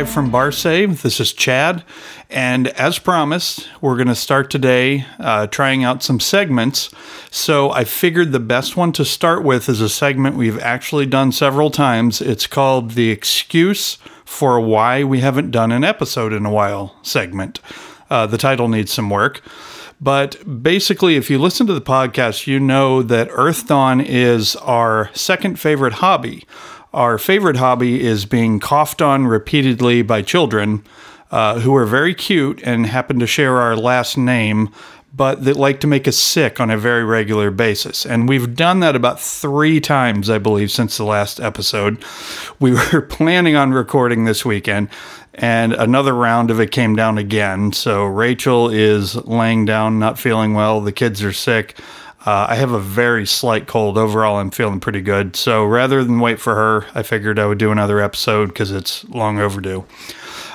Live from Barsaive. This is Chad, and as promised, we're going to start today uh, trying out some segments. So I figured the best one to start with is a segment we've actually done several times. It's called The Excuse for Why We Haven't Done an Episode in a While segment. Uh, the title needs some work. But basically, if you listen to the podcast, you know that Earthdawn is our second favorite hobby. Our favorite hobby is being coughed on repeatedly by children uh, who are very cute and happen to share our last name, but that like to make us sick on a very regular basis. And we've done that about three times, I believe, since the last episode. We were planning on recording this weekend, and another round of it came down again. So Rachel is laying down, not feeling well. The kids are sick. Uh, I have a very slight cold. Overall, I'm feeling pretty good. So rather than wait for her, I figured I would do another episode because it's long overdue.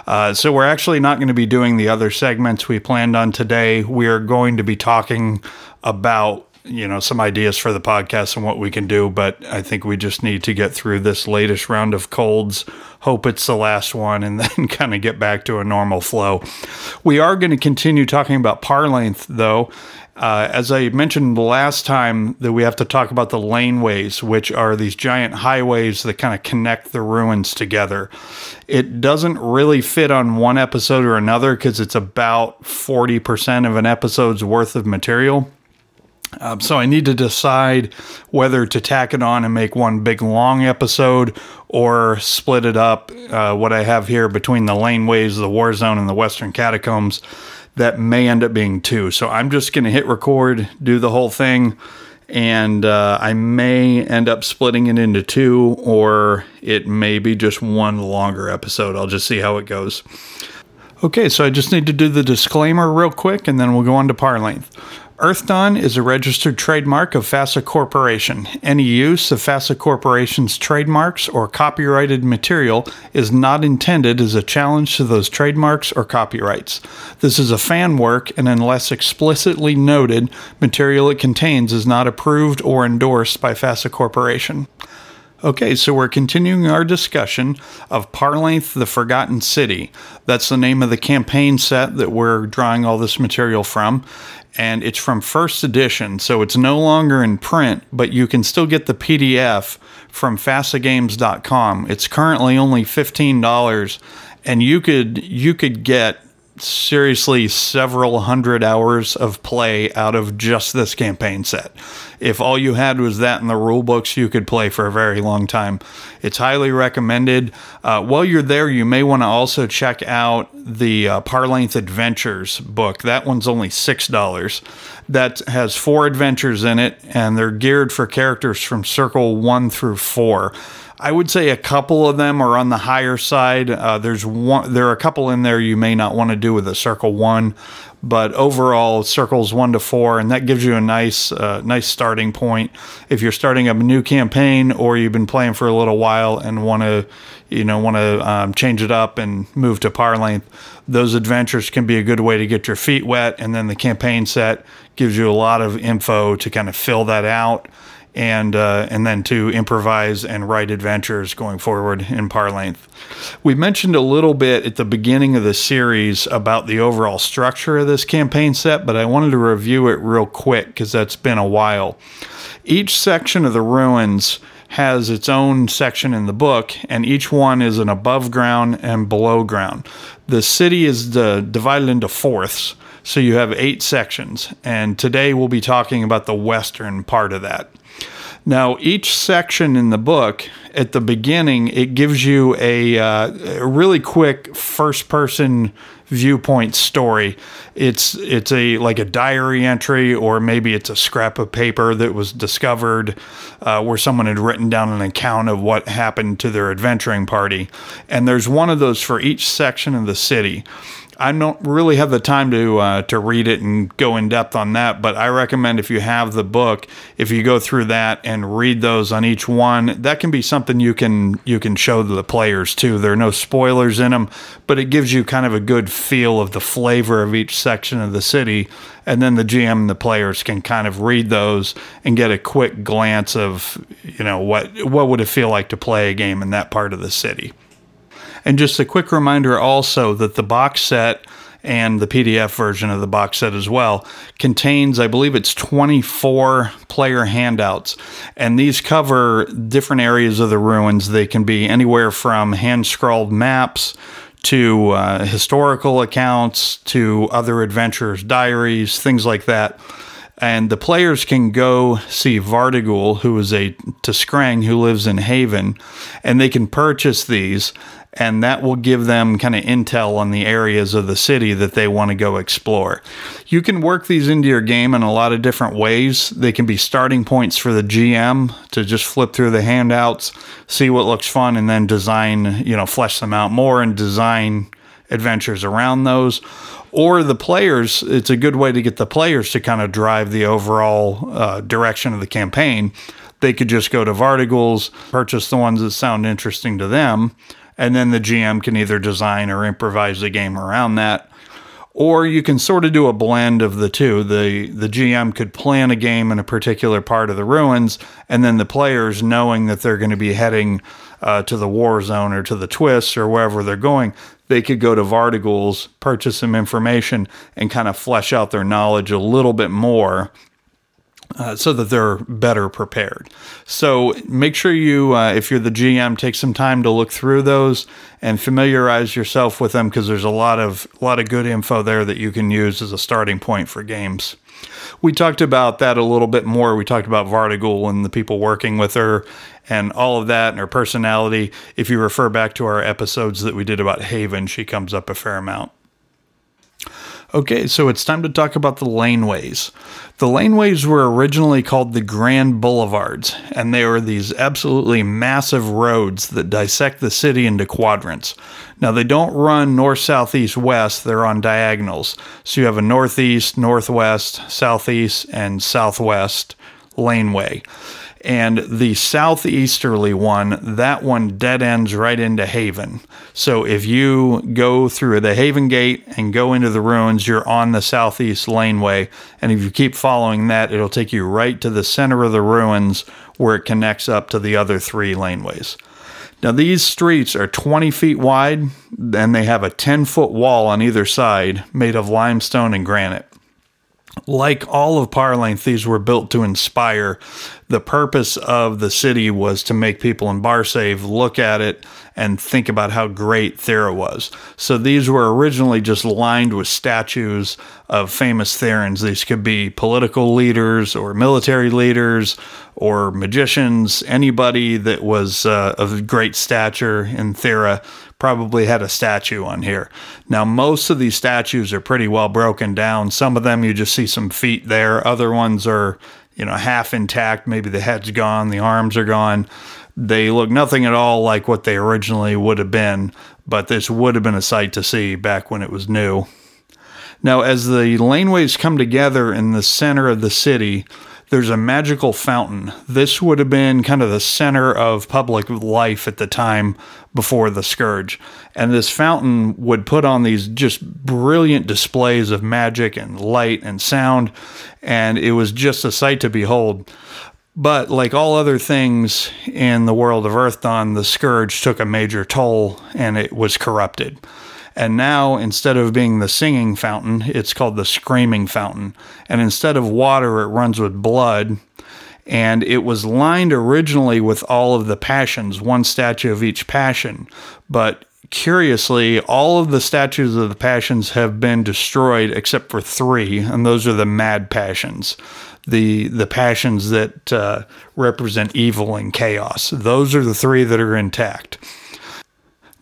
Uh, so we're actually not going to be doing the other segments we planned on today. We are going to be talking about you know some ideas for the podcast and what we can do but i think we just need to get through this latest round of colds hope it's the last one and then kind of get back to a normal flow we are going to continue talking about Parlainth though uh, as I mentioned last time, that we have to talk about the laneways, which are these giant highways that kind of connect the ruins together. It doesn't really fit on one episode or another because it's about 40% of an episode's worth of material. Um, so I need to decide whether to tack it on and make one big long episode or split it up. Uh, what I have here between the laneways, the war zone, and the western catacombs that may end up being two. So I'm just going to hit record, do the whole thing, and uh, I may end up splitting it into two, or it may be just one longer episode. I'll just see how it goes. Okay, so I just need to do the disclaimer real quick, and then we'll go on to Parlainth. Earthdawn is a registered trademark of FASA Corporation. Any use of FASA Corporation's trademarks or copyrighted material is not intended as a challenge to those trademarks or copyrights. This is a fan work, and unless explicitly noted, material it contains is not approved or endorsed by FASA Corporation. Okay, so we're continuing our discussion of Parlainth the Forgotten City. That's the name of the campaign set that we're drawing all this material from and it's from first edition, so it's no longer in print, but you can still get the PDF from fasagames.com. It's currently only $15 and you could you could get seriously several hundred hours of play out of just this campaign set. If all you had was that in the rule books, you could play for a very long time. It's highly recommended. Uh, while you're there, you may want to also check out the uh, Parlainth Adventures book. That one's only $6. That has four adventures in it, and they're geared for characters from Circle 1 through 4. I would say a couple of them are on the higher side. Uh, there's one, there are a couple in there you may not want to do with a circle one, but overall circles one to four, and that gives you a nice, uh, nice starting point if you're starting a new campaign or you've been playing for a little while and want to, you know, want to um, change it up and move to Parlainth. Those adventures can be a good way to get your feet wet, and then the campaign set gives you a lot of info to kind of fill that out and uh, and then to improvise and write adventures going forward in Parlainth. We mentioned a little bit at the beginning of the series about the overall structure of this campaign set, but I wanted to review it real quick because that's been a while. Each section of the ruins has its own section in the book, and each one is an above ground and below ground. The city is divided into fourths, so you have eight sections, and today we'll be talking about the western part of that. Now, each section in the book, at the beginning, it gives you a, uh, a really quick first person viewpoint story. It's it's a like a diary entry, or maybe it's a scrap of paper that was discovered, uh, where someone had written down an account of what happened to their adventuring party. And there's one of those for each section of the city. I don't really have the time to uh, to read it and go in depth on that, but I recommend if you have the book, if you go through that and read those on each one, that can be something you can you can show the players too. There are no spoilers in them, but it gives you kind of a good feel of the flavor of each section of the city, and then the GM and the players can kind of read those and get a quick glance of you know what what would it feel like to play a game in that part of the city. And just a quick reminder also that the box set and the PDF version of the box set as well contains, I believe it's 24 player handouts. And these cover different areas of the ruins. They can be anywhere from hand scrawled maps to uh, historical accounts to other adventurers' diaries, things like that. And the players can go see Vartigul, who is a t'skrang who lives in Haven, and they can purchase these and that will give them kind of intel on the areas of the city that they want to go explore. You can work these into your game in a lot of different ways. They can be starting points for the GM to just flip through the handouts, see what looks fun, and then design, you know, flesh them out more and design adventures around those. Or the players, it's a good way to get the players to kind of drive the overall uh, direction of the campaign. They could just go to Vartigul's, purchase the ones that sound interesting to them, and then the GM can either design or improvise the game around that. Or you can sort of do a blend of the two. The the GM could plan a game in a particular part of the ruins, and then the players, knowing that they're going to be heading uh, to the war zone or to the twists or wherever they're going, they could go to Vartigul's, purchase some information, and kind of flesh out their knowledge a little bit more uh, so that they're better prepared. So make sure you, uh, if you're the GM, take some time to look through those and familiarize yourself with them because there's a lot of a lot of good info there that you can use as a starting point for games. We talked about that a little bit more. We talked about Vartigul and the people working with her and all of that and her personality. If you refer back to our episodes that we did about Haven, she comes up a fair amount. Okay, so it's time to talk about the laneways. The laneways were originally called the Grand Boulevards, and they were these absolutely massive roads that dissect the city into quadrants. Now, they don't run north, south, east, west, they're on diagonals. So you have a northeast, northwest, southeast, and southwest laneway and the southeasterly one, that one dead ends right into Haven. So if you go through the Haven Gate and go into the ruins, you're on the southeast laneway. And if you keep following that, it'll take you right to the center of the ruins where it connects up to the other three laneways. Now, these streets are 20 feet wide and they have a 10 foot wall on either side made of limestone and granite like all of Parlainth, these were built to inspire. The purpose of the city was to make people in Barsaive look at it and think about how great Thera was. So these were originally just lined with statues of famous Therans. These could be political leaders or military leaders or magicians, anybody that was uh, of great stature in Thera probably had a statue on here. Now, most of these statues are pretty well broken down. Some of them you just see some feet there, other ones are, you know, half intact. Maybe the head's gone, the arms are gone. They look nothing at all like what they originally would have been, but this would have been a sight to see back when it was new. Now, as the laneways come together in the center of the city, there's a magical fountain. This would have been kind of the center of public life at the time before the scourge. And this fountain would put on these just brilliant displays of magic and light and sound, and it was just a sight to behold. But like all other things in the world of Earthdawn, the scourge took a major toll and it was corrupted. And now, instead of being the singing fountain, it's called the screaming fountain. And instead of water, it runs with blood. And it was lined originally with all of the passions, one statue of each passion. But curiously, all of the statues of the passions have been destroyed except for three, and those are the mad passions. The, the passions that uh, represent evil and chaos. Those are the three that are intact.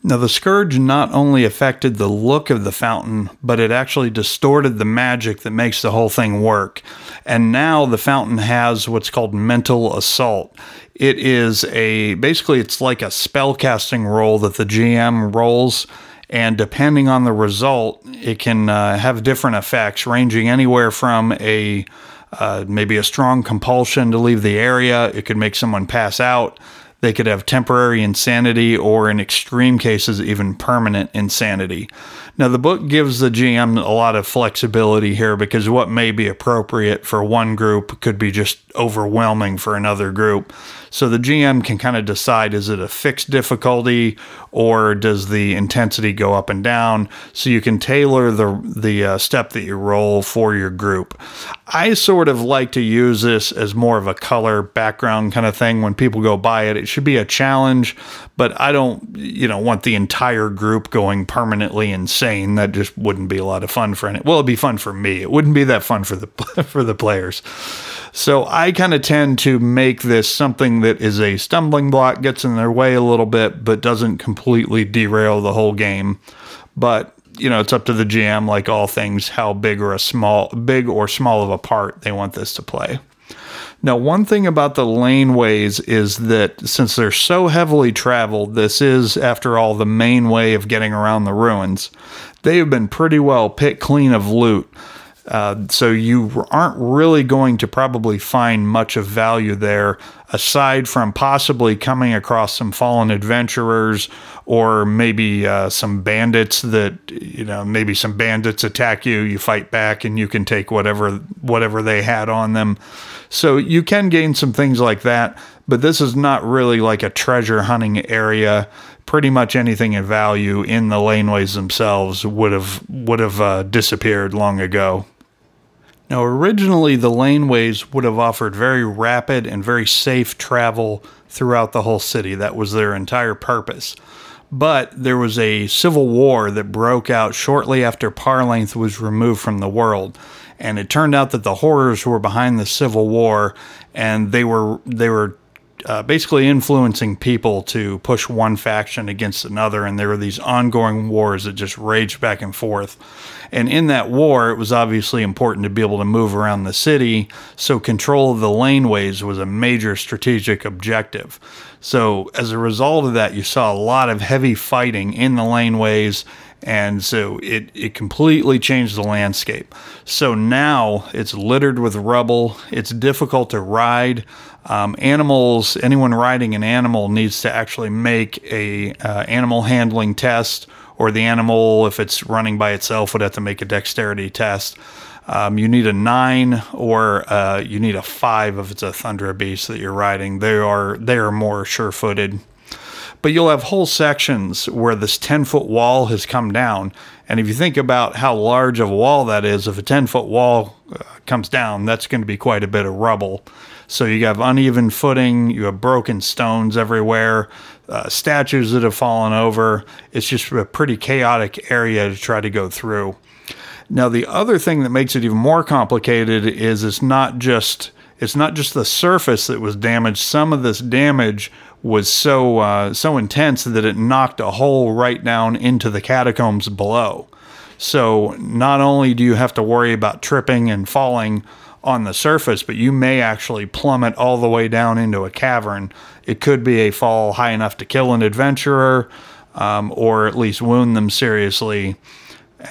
Now, the scourge not only affected the look of the fountain, but it actually distorted the magic that makes the whole thing work. And now the fountain has what's called mental assault. It is a basically it's like a spellcasting roll that the GM rolls, and depending on the result, it can uh, have different effects, ranging anywhere from a uh, maybe a strong compulsion to leave the area. It could make someone pass out they could have temporary insanity or, in extreme cases, even permanent insanity. Now, the book gives the GM a lot of flexibility here because what may be appropriate for one group could be just overwhelming for another group. So the GM can kind of decide is it a fixed difficulty or does the intensity go up and down? So you can tailor the the uh, step that you roll for your group. I sort of like to use this as more of a color background kind of thing. When people go buy it, it should be a challenge, but I don't, you know, want the entire group going permanently insane. That just wouldn't be a lot of fun for any. Well, it'd be fun for me. It wouldn't be that fun for the for the players. So I kind of tend to make this something that is a stumbling block, gets in their way a little bit, but doesn't completely derail the whole game. But you know, it's up to the GM, like all things, how big or a small, big or small of a part they want this to play. Now, one thing about the laneways is that since they're so heavily traveled, this is, after all, the main way of getting around the ruins. They have been pretty well picked clean of loot. Uh, so you aren't really going to probably find much of value there aside from possibly coming across some fallen adventurers or maybe uh, some bandits that you know maybe some bandits attack you you fight back and you can take whatever whatever they had on them. So you can gain some things like that but this is not really like a treasure hunting area. Pretty much anything of value in the laneways themselves would have would have uh, disappeared long ago now, originally, the laneways would have offered very rapid and very safe travel throughout the whole city. That was their entire purpose. But there was a civil war that broke out shortly after Parlainth was removed from the world. And it turned out that the horrors were behind the civil war, and they were they were uh, basically influencing people to push one faction against another. And there were these ongoing wars that just raged back and forth. And in that war, it was obviously important to be able to move around the city. So control of the laneways was a major strategic objective. So as a result of that, you saw a lot of heavy fighting in the laneways and so it, it completely changed the landscape. So now it's littered with rubble. It's difficult to ride. Um, animals, anyone riding an animal needs to actually make a uh, animal handling test, or the animal, if it's running by itself, would have to make a dexterity test. Um, you need a nine or uh, you need a five if it's a Thundra beast that you're riding. They are they are more sure-footed but you'll have whole sections where this 10 foot wall has come down. And if you think about how large of a wall that is, if a 10 foot wall uh, comes down, that's going to be quite a bit of rubble. So you have uneven footing, you have broken stones everywhere, uh, statues that have fallen over. It's just a pretty chaotic area to try to go through. Now, the other thing that makes it even more complicated is it's not just it's not just the surface that was damaged. Some of this damage was so uh, so intense that it knocked a hole right down into the catacombs below. So not only do you have to worry about tripping and falling on the surface, but you may actually plummet all the way down into a cavern. It could be a fall high enough to kill an adventurer, um, or at least wound them seriously.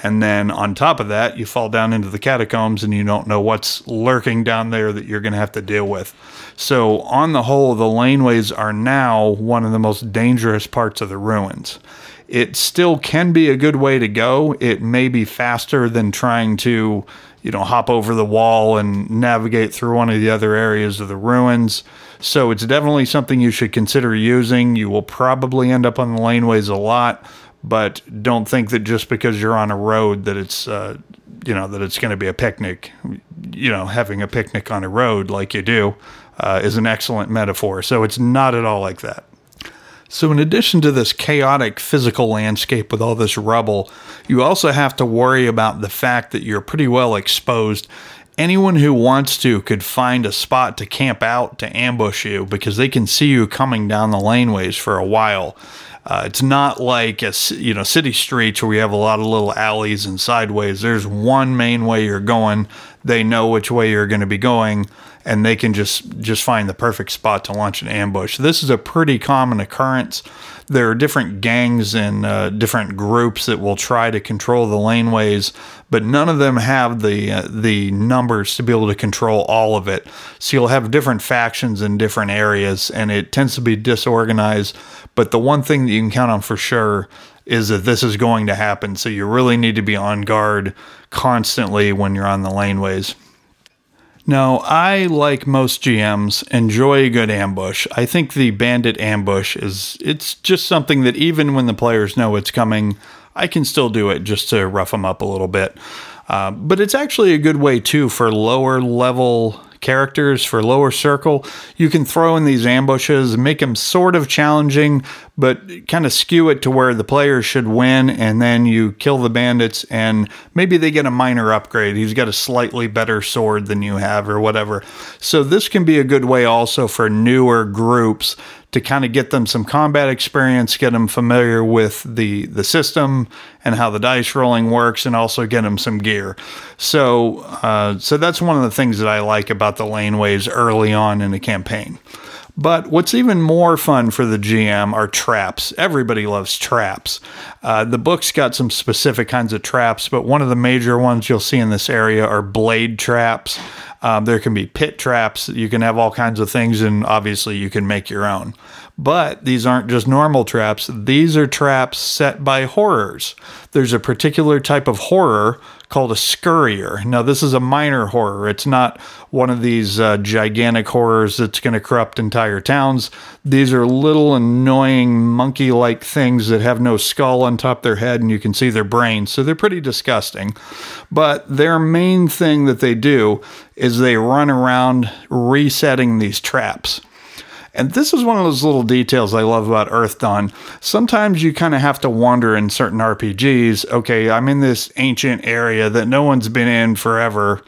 And then on top of that, you fall down into the catacombs and you don't know what's lurking down there that you're going to have to deal with. So, on the whole, the laneways are now one of the most dangerous parts of the ruins. It still can be a good way to go. It may be faster than trying to, you know, hop over the wall and navigate through one of the other areas of the ruins. So, it's definitely something you should consider using. You will probably end up on the laneways a lot but don't think that just because you're on a road that it's uh, you know that it's going to be a picnic. You know having a picnic on a road like you do uh, is an excellent metaphor. So it's not at all like that. So in addition to this chaotic physical landscape with all this rubble you also have to worry about the fact that you're pretty well exposed. Anyone who wants to could find a spot to camp out to ambush you because they can see you coming down the laneways for a while uh, it's not like a you know city streets where we have a lot of little alleys and sideways. There's one main way you're going. They know which way you're going to be going, and they can just just find the perfect spot to launch an ambush. This is a pretty common occurrence. There are different gangs and uh, different groups that will try to control the laneways, but none of them have the uh, the numbers to be able to control all of it. So you'll have different factions in different areas, and it tends to be disorganized but the one thing that you can count on for sure is that this is going to happen. So you really need to be on guard constantly when you're on the laneways. No, I like most GMs enjoy a good ambush. I think the bandit ambush is it's just something that even when the players know it's coming, I can still do it just to rough them up a little bit. Uh, but it's actually a good way too for lower level characters for lower circle. You can throw in these ambushes, make them sort of challenging, but kind of skew it to where the players should win, and then you kill the bandits, and maybe they get a minor upgrade. He's got a slightly better sword than you have, or whatever. So, this can be a good way also for newer groups to kind of get them some combat experience, get them familiar with the the system and how the dice rolling works, and also get them some gear. So, uh, so that's one of the things that I like about the laneways early on in the campaign. But what's even more fun for the GM are traps. Everybody loves traps. Uh, the book's got some specific kinds of traps, but one of the major ones you'll see in this area are blade traps. Um, there can be pit traps. You can have all kinds of things, and obviously, you can make your own. But these aren't just normal traps, these are traps set by horrors. There's a particular type of horror called a scurrier. Now, this is a minor horror. It's not one of these uh, gigantic horrors that's going to corrupt entire towns. These are little annoying monkey like things that have no skull on top of their head and you can see their brains. So they're pretty disgusting. But their main thing that they do is they run around resetting these traps. And this is one of those little details I love about Earthdawn. Sometimes you kind of have to wonder in certain RPGs okay, I'm in this ancient area that no one's been in forever,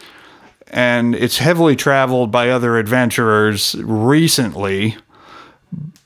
and it's heavily traveled by other adventurers recently.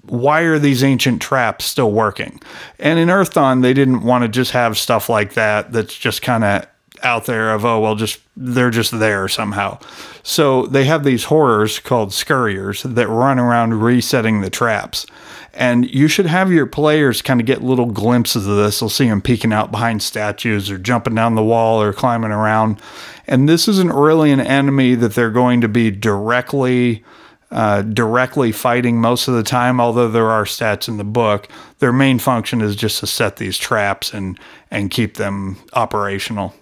Why are these ancient traps still working? And in Earthdawn, they didn't want to just have stuff like that that's just kind of out there of oh well just they're just there somehow so they have these horrors called scurriers that run around resetting the traps and you should have your players kind of get little glimpses of this they'll see them peeking out behind statues or jumping down the wall or climbing around and this isn't really an enemy that they're going to be directly uh, directly fighting most of the time, although there are stats in the book. Their main function is just to set these traps and and keep them operational.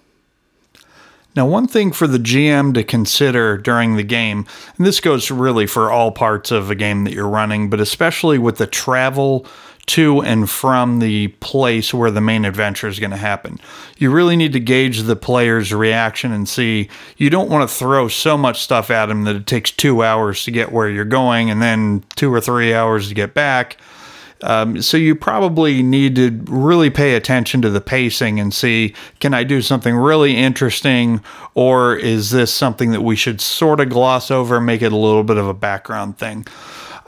Now, one thing for the GM to consider during the game, and this goes really for all parts of a game that you're running, but especially with the travel to and from the place where the main adventure is going to happen. You really need to gauge the player's reaction and see. You don't want to throw so much stuff at them that it takes two hours to get where you're going and then two or three hours to get back um, so you probably need to really pay attention to the pacing and see can I do something really interesting or is this something that we should sort of gloss over, make it a little bit of a background thing.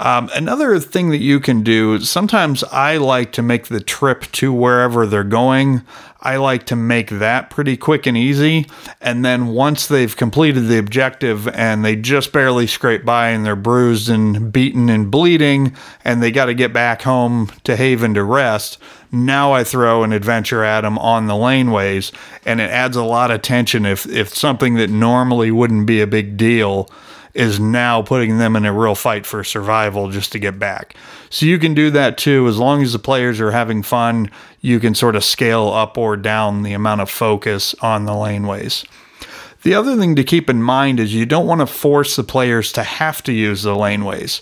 Um, another thing that you can do, sometimes I like to make the trip to wherever they're going. I like to make that pretty quick and easy. And then once they've completed the objective and they just barely scrape by and they're bruised and beaten and bleeding and they got to get back home to Haven to rest, now I throw an adventure at them on the laneways and it adds a lot of tension if, if something that normally wouldn't be a big deal is now putting them in a real fight for survival just to get back. So you can do that too. As long as the players are having fun, you can sort of scale up or down the amount of focus on the laneways. The other thing to keep in mind is you don't want to force the players to have to use the laneways.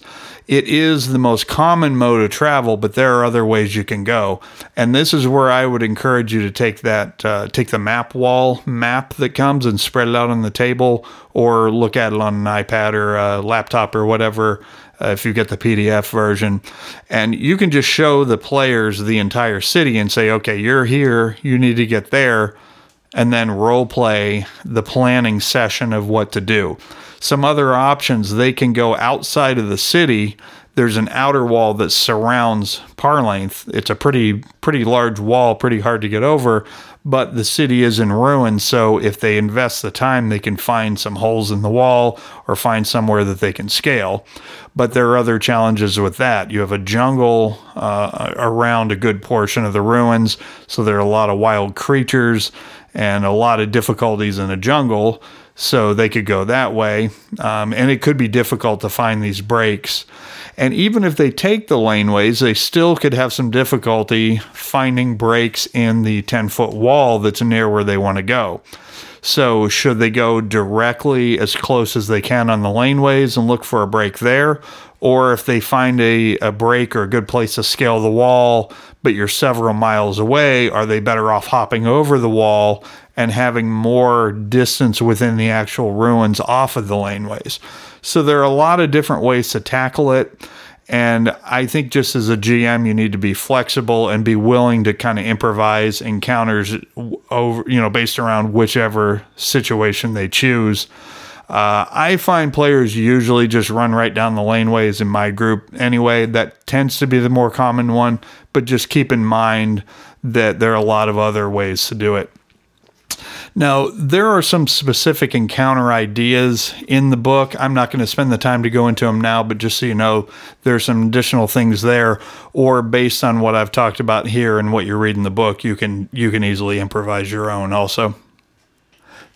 It is the most common mode of travel, but there are other ways you can go. And this is where I would encourage you to take that, uh, take the map wall map that comes and spread it out on the table, or look at it on an iPad or a laptop or whatever. Uh, if you get the PDF version, and you can just show the players the entire city and say, okay, you're here, you need to get there, and then role play the planning session of what to do some other options, they can go outside of the city. There's an outer wall that surrounds Parlainth. It's a pretty pretty large wall, pretty hard to get over, but the city is in ruins. So if they invest the time, they can find some holes in the wall or find somewhere that they can scale. But there are other challenges with that. You have a jungle uh, around a good portion of the ruins, so there are a lot of wild creatures and a lot of difficulties in a jungle. so they could go that way. Um, and it could be difficult to find these breaks. And even if they take the laneways, they still could have some difficulty finding breaks in the 10 foot wall that's near where they want to go. So, should they go directly as close as they can on the laneways and look for a break there? Or if they find a, a break or a good place to scale the wall, but you're several miles away, are they better off hopping over the wall and having more distance within the actual ruins off of the laneways? So, there are a lot of different ways to tackle it. And I think just as a GM, you need to be flexible and be willing to kind of improvise encounters over, you know, based around whichever situation they choose. Uh, I find players usually just run right down the laneways in my group anyway. That tends to be the more common one, but just keep in mind that there are a lot of other ways to do it. Now, there are some specific encounter ideas in the book. I'm not going to spend the time to go into them now, but just so you know, there's some additional things there or based on what I've talked about here and what you read in the book, you can you can easily improvise your own also.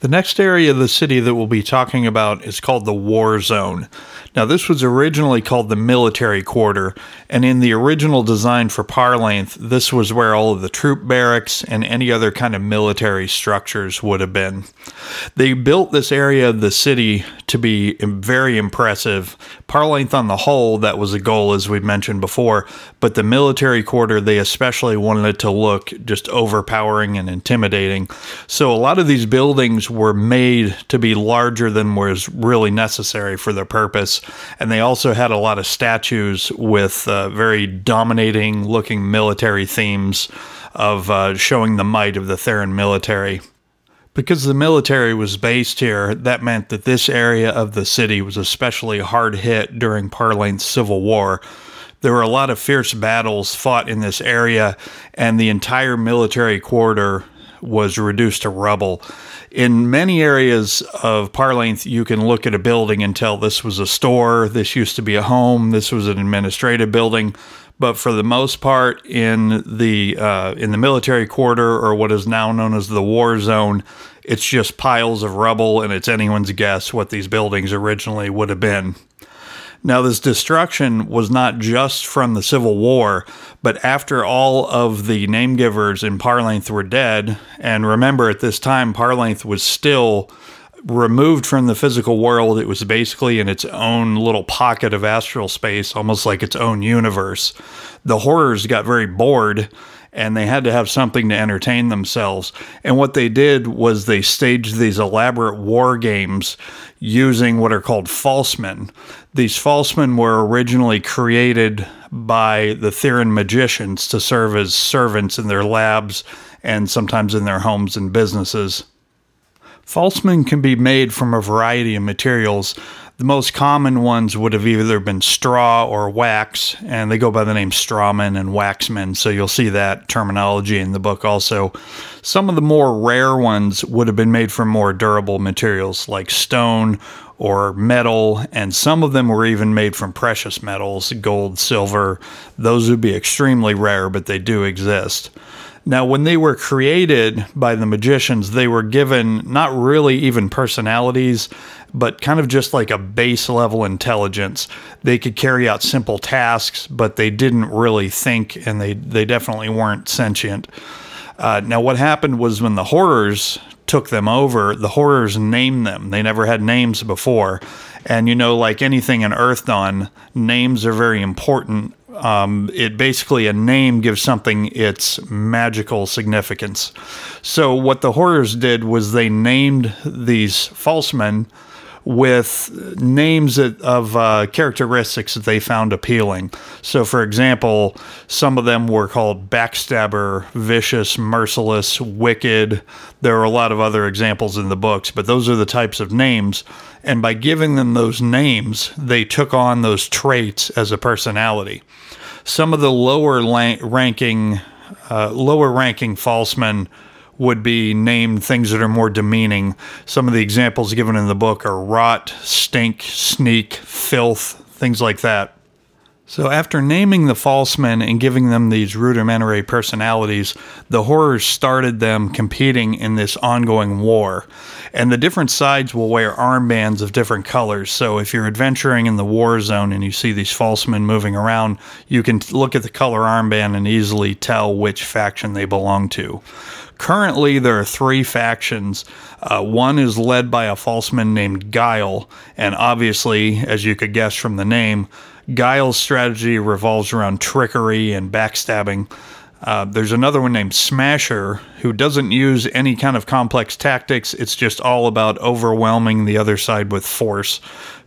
The next area of the city that we'll be talking about is called the War Zone. Now, this was originally called the Military Quarter, and in the original design for Parlainth, this was where all of the troop barracks and any other kind of military structures would have been. They built this area of the city to be very impressive. Parlainth on the whole, that was a goal, as we've mentioned before, but the military quarter, they especially wanted it to look just overpowering and intimidating. So a lot of these buildings were made to be larger than was really necessary for their purpose. And they also had a lot of statues with uh, very dominating looking military themes of uh, showing the might of the Theran military. Because the military was based here, that meant that this area of the city was especially hard hit during Parlainth's Civil War. There were a lot of fierce battles fought in this area, and the entire military quarter was reduced to rubble. In many areas of Parlainth, you can look at a building and tell this was a store, this used to be a home, this was an administrative building. But for the most part, in the uh, in the military quarter or what is now known as the war zone, it's just piles of rubble, and it's anyone's guess what these buildings originally would have been. Now, this destruction was not just from the Civil War, but after all of the name givers in Parlainth were dead, and remember at this time, Parlainth was still removed from the physical world. It was basically in its own little pocket of astral space, almost like its own universe. The horrors got very bored and they had to have something to entertain themselves. And what they did was they staged these elaborate war games using what are called falsemen. These falsemen were originally created by the Theran magicians to serve as servants in their labs and sometimes in their homes and businesses. Falsemen can be made from a variety of materials. The most common ones would have either been straw or wax, and they go by the name strawmen and waxmen, so you'll see that terminology in the book also. Some of the more rare ones would have been made from more durable materials like stone or metal, and some of them were even made from precious metals, gold, silver. Those would be extremely rare, but they do exist. Now, when they were created by the magicians, they were given not really even personalities, but kind of just like a base level intelligence. They could carry out simple tasks, but they didn't really think, and they, they definitely weren't sentient. Uh, now, what happened was when the horrors took them over, the horrors named them. They never had names before. And you know, like anything in Earthdawn, names are very important um, it basically a name gives something its magical significance. So what the horrors did was they named these falsemen with names of uh, characteristics that they found appealing. So, for example, some of them were called backstabber, vicious, merciless, wicked. There are a lot of other examples in the books, but those are the types of names. And by giving them those names, they took on those traits as a personality some of the lower ranking uh, lower ranking falsemen would be named things that are more demeaning. Some of the examples given in the book are rot, stink, sneak, filth, things like that. So, after naming the false men and giving them these rudimentary personalities, the horrors started them competing in this ongoing war. And the different sides will wear armbands of different colors. So, if you're adventuring in the war zone and you see these false men moving around, you can look at the color armband and easily tell which faction they belong to. Currently, there are three factions. Uh, one is led by a falseman named Guile, and obviously, as you could guess from the name, Guile's strategy revolves around trickery and backstabbing. Uh, there's another one named Smasher who doesn't use any kind of complex tactics. It's just all about overwhelming the other side with force,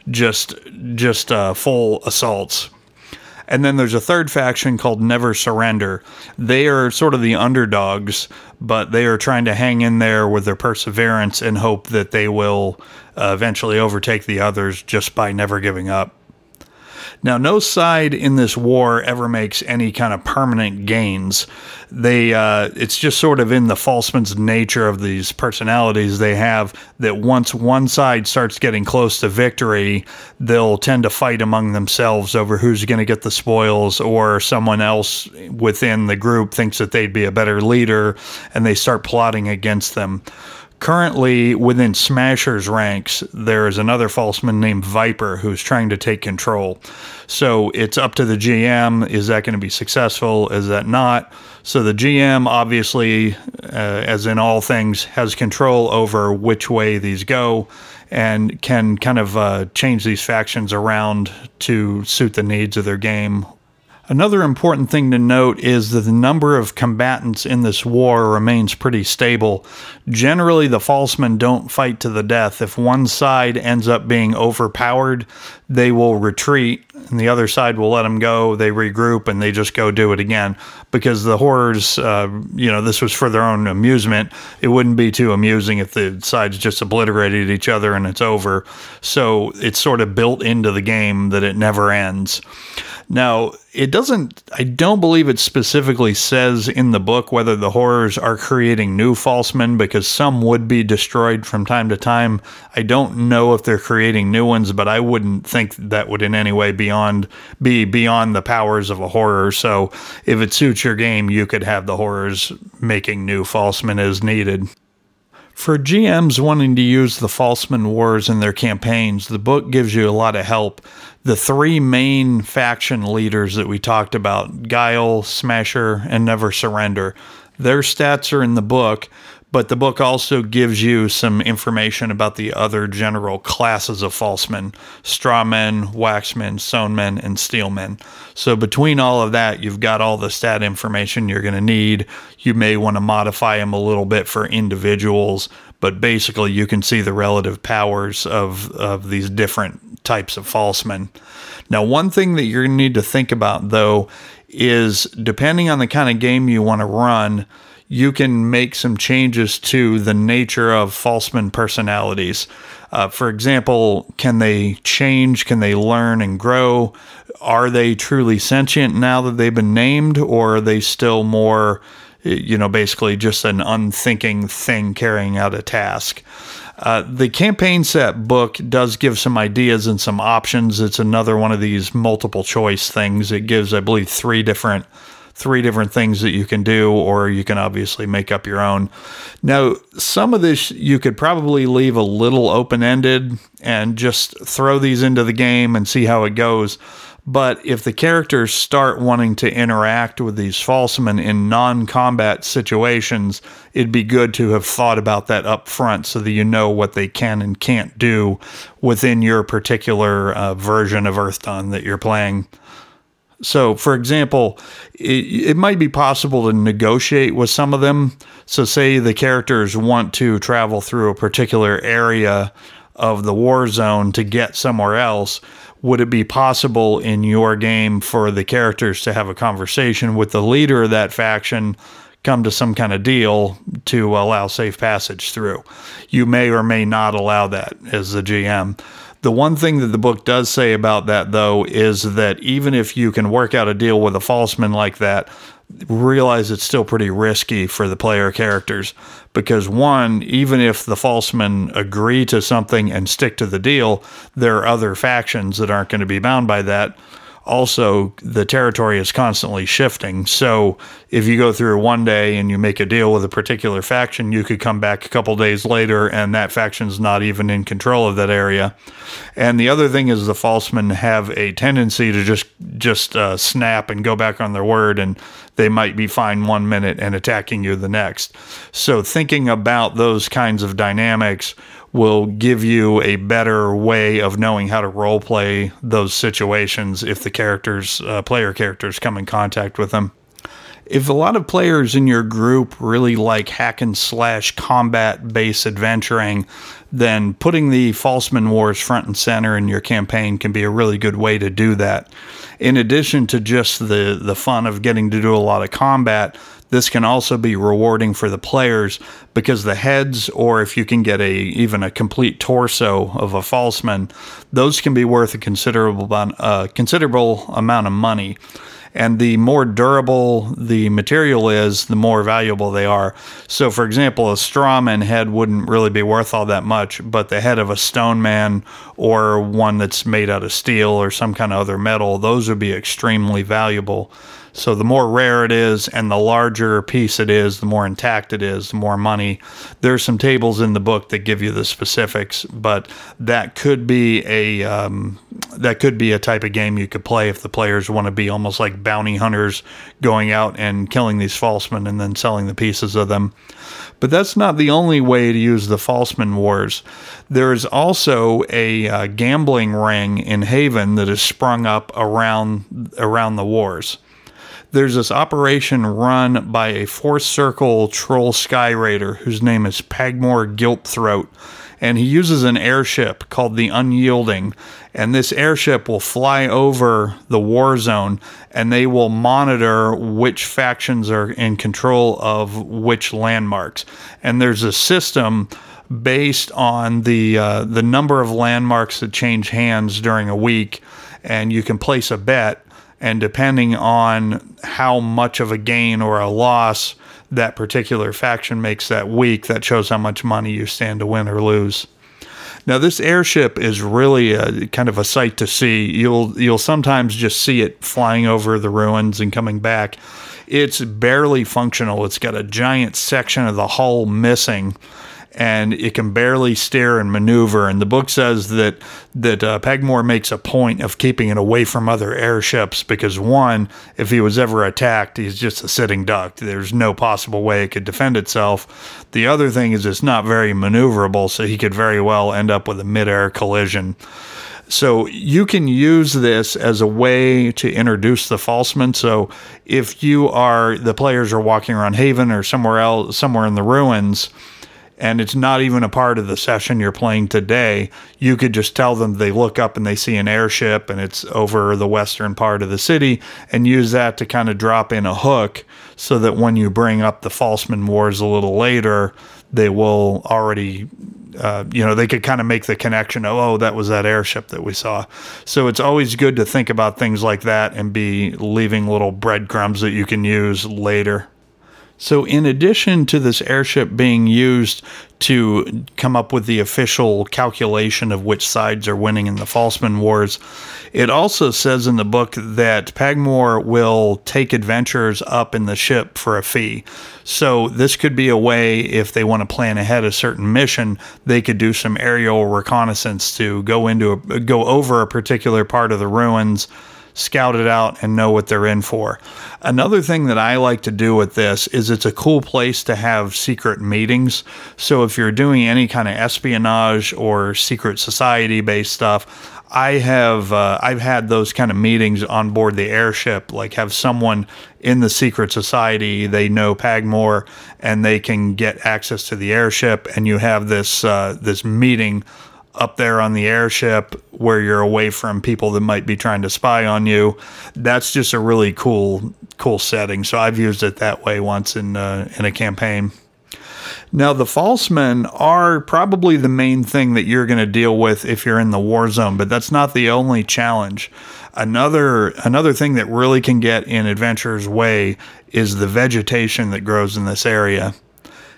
just just uh, full assaults. And then there's a third faction called Never Surrender. They are sort of the underdogs, but they are trying to hang in there with their perseverance and hope that they will uh, eventually overtake the others just by never giving up. Now, no side in this war ever makes any kind of permanent gains. They, uh, it's just sort of in the falseman's nature of these personalities they have that once one side starts getting close to victory, they'll tend to fight among themselves over who's going to get the spoils, or someone else within the group thinks that they'd be a better leader, and they start plotting against them. Currently, within Smasher's ranks, there is another falseman named Viper who's trying to take control. So it's up to the GM. Is that going to be successful? Is that not? So the GM, obviously, uh, as in all things, has control over which way these go and can kind of uh, change these factions around to suit the needs of their game Another important thing to note is that the number of combatants in this war remains pretty stable. Generally, the falsemen don't fight to the death. If one side ends up being overpowered, they will retreat, and the other side will let them go. They regroup and they just go do it again. Because the horrors, uh, you know, this was for their own amusement. It wouldn't be too amusing if the sides just obliterated each other and it's over. So it's sort of built into the game that it never ends. Now, it doesn't, I don't believe it specifically says in the book whether the horrors are creating new false men because some would be destroyed from time to time. I don't know if they're creating new ones, but I wouldn't think that would in any way beyond be beyond the powers of a horror. So if it suits your game, you could have the horrors making new false men as needed. For GMs wanting to use the Falseman Wars in their campaigns, the book gives you a lot of help. The three main faction leaders that we talked about Guile, Smasher, and Never Surrender their stats are in the book, but the book also gives you some information about the other general classes of falsemen strawmen, waxmen, sewnmen, and steelmen. So, between all of that, you've got all the stat information you're going to need. You may want to modify them a little bit for individuals, but basically, you can see the relative powers of, of these different types of falsemen. Now, one thing that you're going to need to think about, though, is depending on the kind of game you want to run, you can make some changes to the nature of falseman personalities. Uh, for example, can they change? Can they learn and grow? Are they truly sentient now that they've been named, or are they still more, you know, basically just an unthinking thing carrying out a task? Uh, the campaign set book does give some ideas and some options. It's another one of these multiple choice things. It gives, I believe, three different three different things that you can do, or you can obviously make up your own. Now, some of this you could probably leave a little open ended and just throw these into the game and see how it goes. But if the characters start wanting to interact with these falsemen in non combat situations, it'd be good to have thought about that up front so that you know what they can and can't do within your particular uh, version of Earthdawn that you're playing. So, for example, it, it, might be possible to negotiate with some of them. So, say the characters want to travel through a particular area of the war zone to get somewhere else would it be possible in your game for the characters to have a conversation with the leader of that faction come to some kind of deal to allow safe passage through? You may or may not allow that as the gm the one thing that the book does say about that though is that even if you can work out a deal with a falseman like that realize it's still pretty risky for the player characters because one, even if the falsemen agree to something and stick to the deal, there are other factions that aren't going to be bound by that. Also the territory is constantly shifting. So if you go through one day and you make a deal with a particular faction, you could come back a couple days later and that faction's not even in control of that area. And the other thing is the falsemen have a tendency to just just uh, snap and go back on their word, and they might be fine one minute and attacking you the next. So thinking about those kinds of dynamics will give you a better way of knowing how to role play those situations if the characters, uh, player characters, come in contact with them. If a lot of players in your group really like hack and slash combat based adventuring, then putting the Falsemen Wars front and center in your campaign can be a really good way to do that. In addition to just the, the fun of getting to do a lot of combat, this can also be rewarding for the players because the heads, or if you can get a even a complete torso of a falseman, those can be worth a considerable considerable amount of money. And the more durable the material is, the more valuable they are. So, for example, a strawman head wouldn't really be worth all that much, but the head of a stone man or one that's made out of steel or some kind of other metal, those would be extremely valuable. So the more rare it is and the larger piece it is, the more intact it is, the more money. There's some tables in the book that give you the specifics, but that could be a um, that could be a type of game you could play if the players want to be almost like bounty hunters going out and killing these falsemen and then selling the pieces of them. But that's not the only way to use the Falsemen Wars. There is also a uh, gambling ring in Haven that has sprung up around around the wars there's this operation run by a fourth circle troll sky raider whose name is Pagmore Giltthroat. And he uses an airship called the Unyielding. And this airship will fly over the war zone and they will monitor which factions are in control of which landmarks. And there's a system based on the uh, the number of landmarks that change hands during a week, and you can place a bet and depending on how much of a gain or a loss that particular faction makes that week, that shows how much money you stand to win or lose. Now, this airship is really a, kind of a sight to see. You'll you'll sometimes just see it flying over the ruins and coming back. It's barely functional. It's got a giant section of the hull missing and it can barely steer and maneuver. And the book says that that uh, Pagmore makes a point of keeping it away from other airships because one, if he was ever attacked, he's just a sitting duck. There's no possible way it could defend itself. The other thing is it's not very maneuverable, so he could very well end up with a midair collision. So you can use this as a way to introduce the falseman. So if you are the players are walking around Haven or somewhere else, somewhere in the ruins and it's not even a part of the session you're playing today, you could just tell them they look up and they see an airship and it's over the western part of the city and use that to kind of drop in a hook so that when you bring up the Falsemen Wars a little later, they will already. Uh, you know, they could kind of make the connection. Oh, that was that airship that we saw. So it's always good to think about things like that and be leaving little breadcrumbs that you can use later. So, in addition to this airship being used to come up with the official calculation of which sides are winning in the Falsemen Wars, it also says in the book that Pagmore will take adventurers up in the ship for a fee. So, this could be a way, if they want to plan ahead a certain mission, they could do some aerial reconnaissance to go into a, go over a particular part of the ruins scout it out and know what they're in for. Another thing that I like to do with this is it's a cool place to have secret meetings. So if you're doing any kind of espionage or secret society based stuff, I have uh, I've had those kind of meetings on board the airship. Like have someone in the secret society they know Pagmore and they can get access to the airship, and you have this uh, this meeting up there on the airship where you're away from people that might be trying to spy on you. That's just a really cool cool setting. So I've used it that way once in uh, in a campaign. Now the false men are probably the main thing that you're going to deal with if you're in the war zone, but that's not the only challenge. Another another thing that really can get in adventurer's way is the vegetation that grows in this area.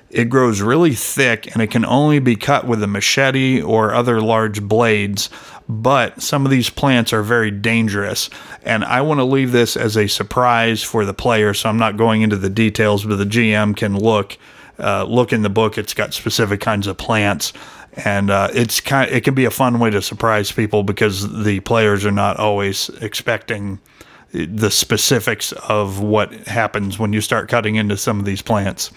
It grows really thick and it can only be cut with a machete or other large blades, but some of these plants are very dangerous. And I want to leave this as a surprise for the player, so I'm not going into the details, but the GM can look. Uh, look in the book; it's got specific kinds of plants and uh, it's kind of, it can be a fun way to surprise people because the players are not always expecting the specifics of what happens when you start cutting into some of these plants.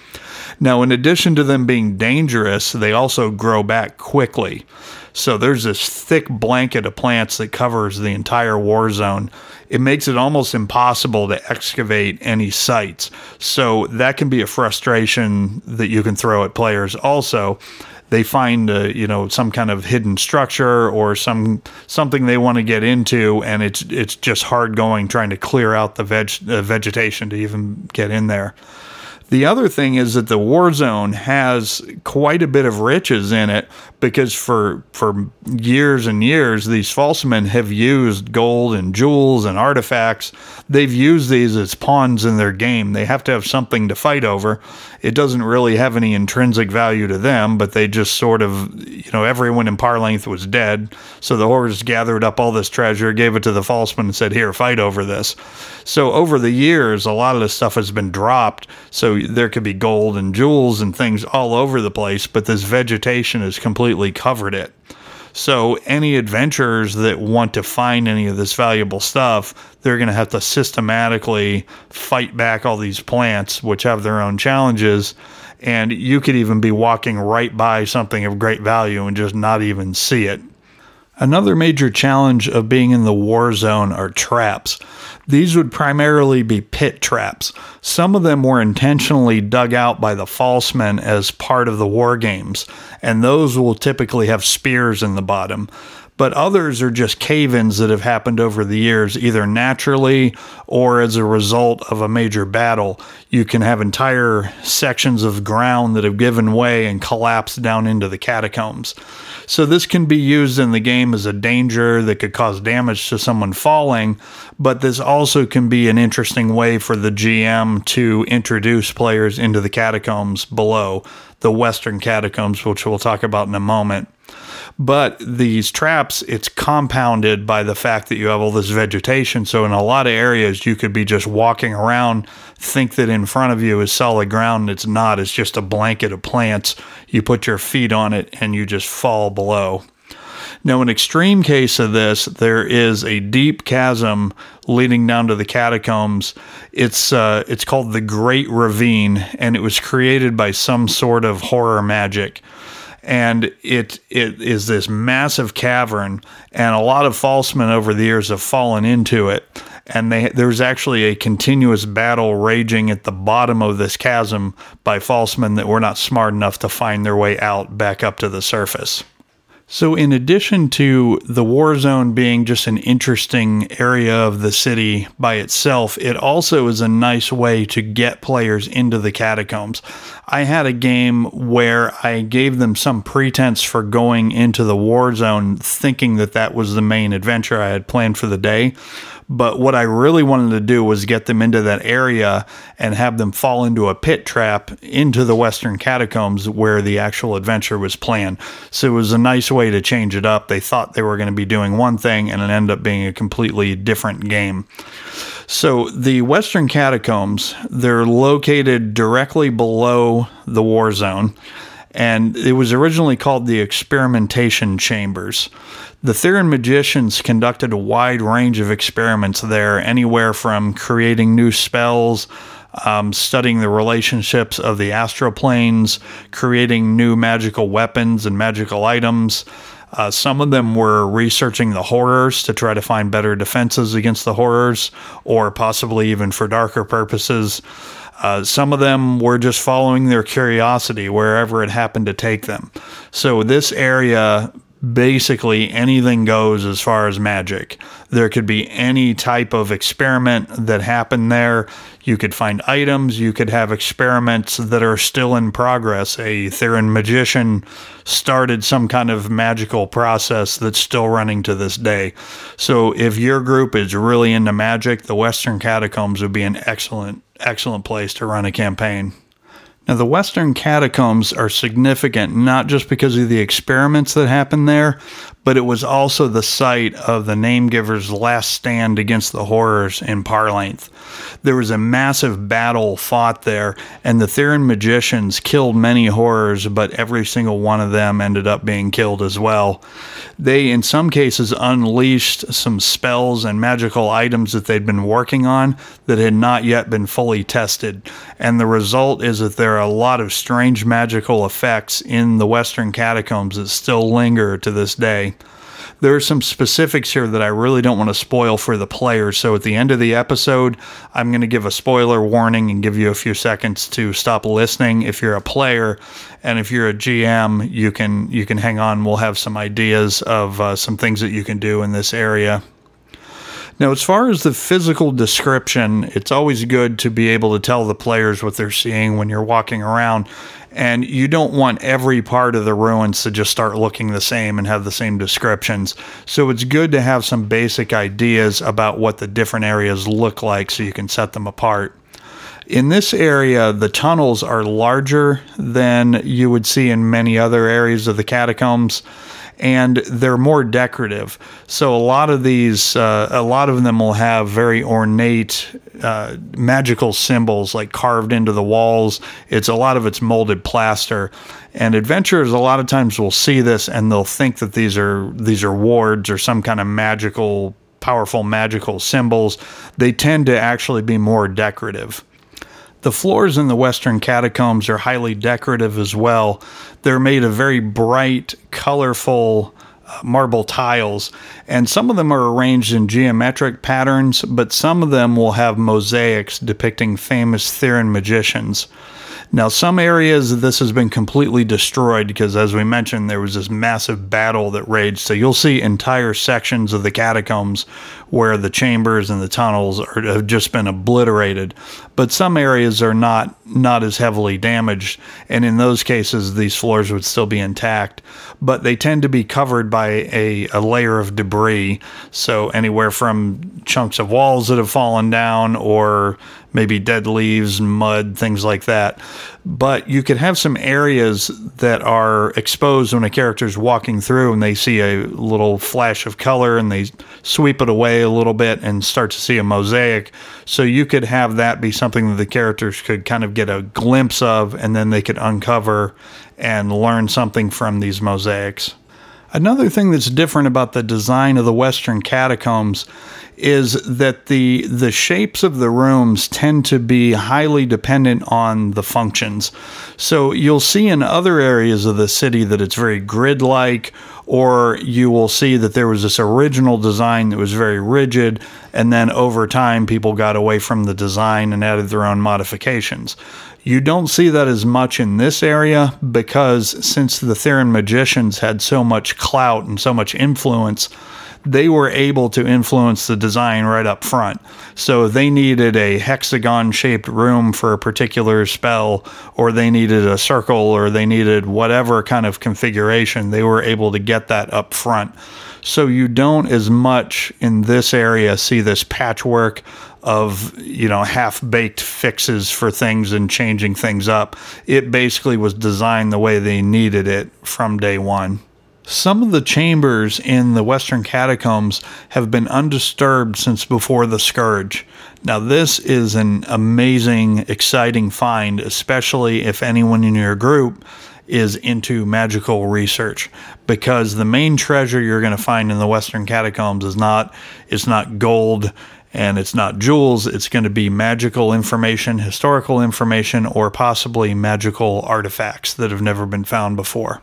Now, in addition to them being dangerous, they also grow back quickly. So there's this thick blanket of plants that covers the entire war zone. It makes it almost impossible to excavate any sites. So that can be a frustration that you can throw at players also they find uh, you know some kind of hidden structure or some something they want to get into, and it's it's just hard going trying to clear out the veg, uh, vegetation to even get in there. The other thing is that the war zone has quite a bit of riches in it because for for years and years these false men have used gold and jewels and artifacts. They've used these as pawns in their game. They have to have something to fight over. It doesn't really have any intrinsic value to them, but they just sort of, you know, everyone in Parlainth was dead. So the hordes gathered up all this treasure, gave it to the falsemen, and said, Here, fight over this. So over the years, a lot of this stuff has been dropped. So there could be gold and jewels and things all over the place, but this vegetation has completely covered it. So any adventurers that want to find any of this valuable stuff, they're going to have to systematically fight back all these plants, which have their own challenges. And you could even be walking right by something of great value and just not even see it. Another major challenge of being in the war zone are traps. These would primarily be pit traps. Some of them were intentionally dug out by the false men as part of the war games, and those will typically have spears in the bottom but others are just cave ins that have happened over the years, either naturally or as a result of a major battle. You can have entire sections of ground that have given way and collapsed down into the catacombs. So, this can be used in the game as a danger that could cause damage to someone falling, but this also can be an interesting way for the GM to introduce players into the catacombs below, the Western catacombs, which we'll talk about in a moment. But these traps, it's compounded by the fact that you have all this vegetation. So in a lot of areas, you could be just walking around, think that in front of you is solid ground. And it's not. It's just a blanket of plants. You put your feet on it and you just fall below. Now, an extreme case of this, there is a deep chasm leading down to the catacombs. It's uh, it's called the Great Ravine, and it was created by some sort of horror magic and it it is this massive cavern, and a lot of falsemen over the years have fallen into it. And they, there's actually a continuous battle raging at the bottom of this chasm by falsemen that were not smart enough to find their way out back up to the surface. So, in addition to the war zone being just an interesting area of the city by itself, it also is a nice way to get players into the catacombs. I had a game where I gave them some pretense for going into the war zone, thinking that that was the main adventure I had planned for the day. But what I really wanted to do was get them into that area and have them fall into a pit trap into the Western catacombs where the actual adventure was planned. So it was a nice way to change it up. They thought they were going to be doing one thing and it ended up being a completely different game. So the Western catacombs, they're located directly below the war zone and it was originally called the experimentation chambers. The Theran magicians conducted a wide range of experiments there, anywhere from creating new spells, um, studying the relationships of the astral planes, creating new magical weapons and magical items. Uh, some of them were researching the horrors to try to find better defenses against the horrors, or possibly even for darker purposes. Uh, some of them were just following their curiosity wherever it happened to take them. So, this area basically anything goes as far as magic. There could be any type of experiment that happened there. You could find items, you could have experiments that are still in progress. A Theran magician started some kind of magical process that's still running to this day. So if your group is really into magic, the Western Catacombs would be an excellent excellent place to run a campaign. Now, the Western catacombs are significant not just because of the experiments that happen there, but it was also the site of the name giver's last stand against the horrors in Parlainth. There was a massive battle fought there, and the Theran magicians killed many horrors, but every single one of them ended up being killed as well. They, in some cases, unleashed some spells and magical items that they'd been working on that had not yet been fully tested. And the result is that there are a lot of strange magical effects in the Western catacombs that still linger to this day there are some specifics here that I really don't want to spoil for the players. So at the end of the episode, I'm going to give a spoiler warning and give you a few seconds to stop listening if you're a player, and if you're a GM, you can you can hang on. We'll have some ideas of uh, some things that you can do in this area. Now, as far as the physical description, it's always good to be able to tell the players what they're seeing when you're walking around and you don't want every part of the ruins to just start looking the same and have the same descriptions. So it's good to have some basic ideas about what the different areas look like so you can set them apart. In this area, the tunnels are larger than you would see in many other areas of the catacombs and they're more decorative. So a lot of these, uh, a lot of them will have very ornate uh, magical symbols like carved into the walls. It's a lot of it's molded plaster, and adventurers a lot of times will see this and they'll think that these are these are wards or some kind of magical, powerful magical symbols. They tend to actually be more decorative. The floors in the Western catacombs are highly decorative as well. They're made of very bright, colorful uh, marble tiles, and some of them are arranged in geometric patterns, but some of them will have mosaics depicting famous Theran magicians. Now, some areas this has been completely destroyed because, as we mentioned, there was this massive battle that raged. So you'll see entire sections of the catacombs where the chambers and the tunnels are, have just been obliterated. But some areas are not not as heavily damaged, and in those cases, these floors would still be intact. But they tend to be covered by a, a layer of debris. So anywhere from chunks of walls that have fallen down or maybe dead leaves, mud, things like that. But you could have some areas that are exposed when a character is walking through and they see a little flash of color and they sweep it away a little bit and start to see a mosaic. So you could have that be something that the characters could kind of get a glimpse of and then they could uncover and learn something from these mosaics. Another thing that's different about the design of the Western catacombs is that the the shapes of the rooms tend to be highly dependent on the functions. So you'll see in other areas of the city that it's very grid-like or you will see that there was this original design that was very rigid and then over time people got away from the design and added their own modifications. You don't see that as much in this area because since the Theran magicians had so much clout and so much influence, they were able to influence the design right up front. So they needed a hexagon shaped room for a particular spell, or they needed a circle, or they needed whatever kind of configuration. They were able to get that up front. So you don't as much in this area see this patchwork of you know half baked fixes for things and changing things up. It basically was designed the way they needed it from day one. Some of the chambers in the Western catacombs have been undisturbed since before the Scourge. Now, this is an amazing, exciting find, especially if anyone in your group is into magical research because the main treasure you're going to find in the western catacombs is not it's not gold and it's not jewels. It's going to be magical information historical information or possibly magical artifacts that have never been found before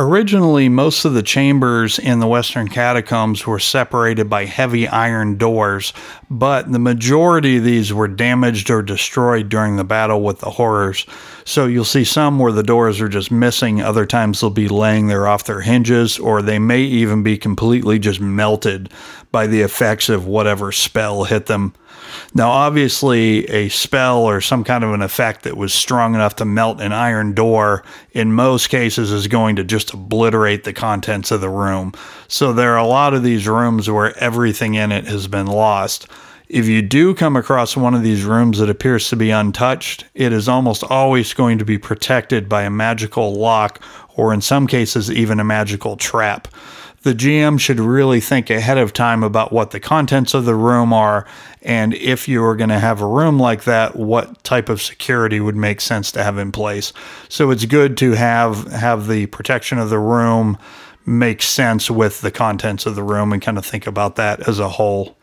Originally, most of the chambers in the Western catacombs were separated by heavy iron doors, but the majority of these were damaged or destroyed during the battle with the horrors. So you'll see some where the doors are just missing, other times they'll be laying there off their hinges, or they may even be completely just melted by the effects of whatever spell hit them. Now, obviously, a spell or some kind of an effect that was strong enough to melt an iron door in most cases is going to just obliterate the contents of the room. So, there are a lot of these rooms where everything in it has been lost. If you do come across one of these rooms that appears to be untouched, it is almost always going to be protected by a magical lock or, in some cases, even a magical trap the GM should really think ahead of time about what the contents of the room are and if you are going to have a room like that, what type of security would make sense to have in place. So it's good to have have the protection of the room make sense with the contents of the room and kind of think about that as a whole.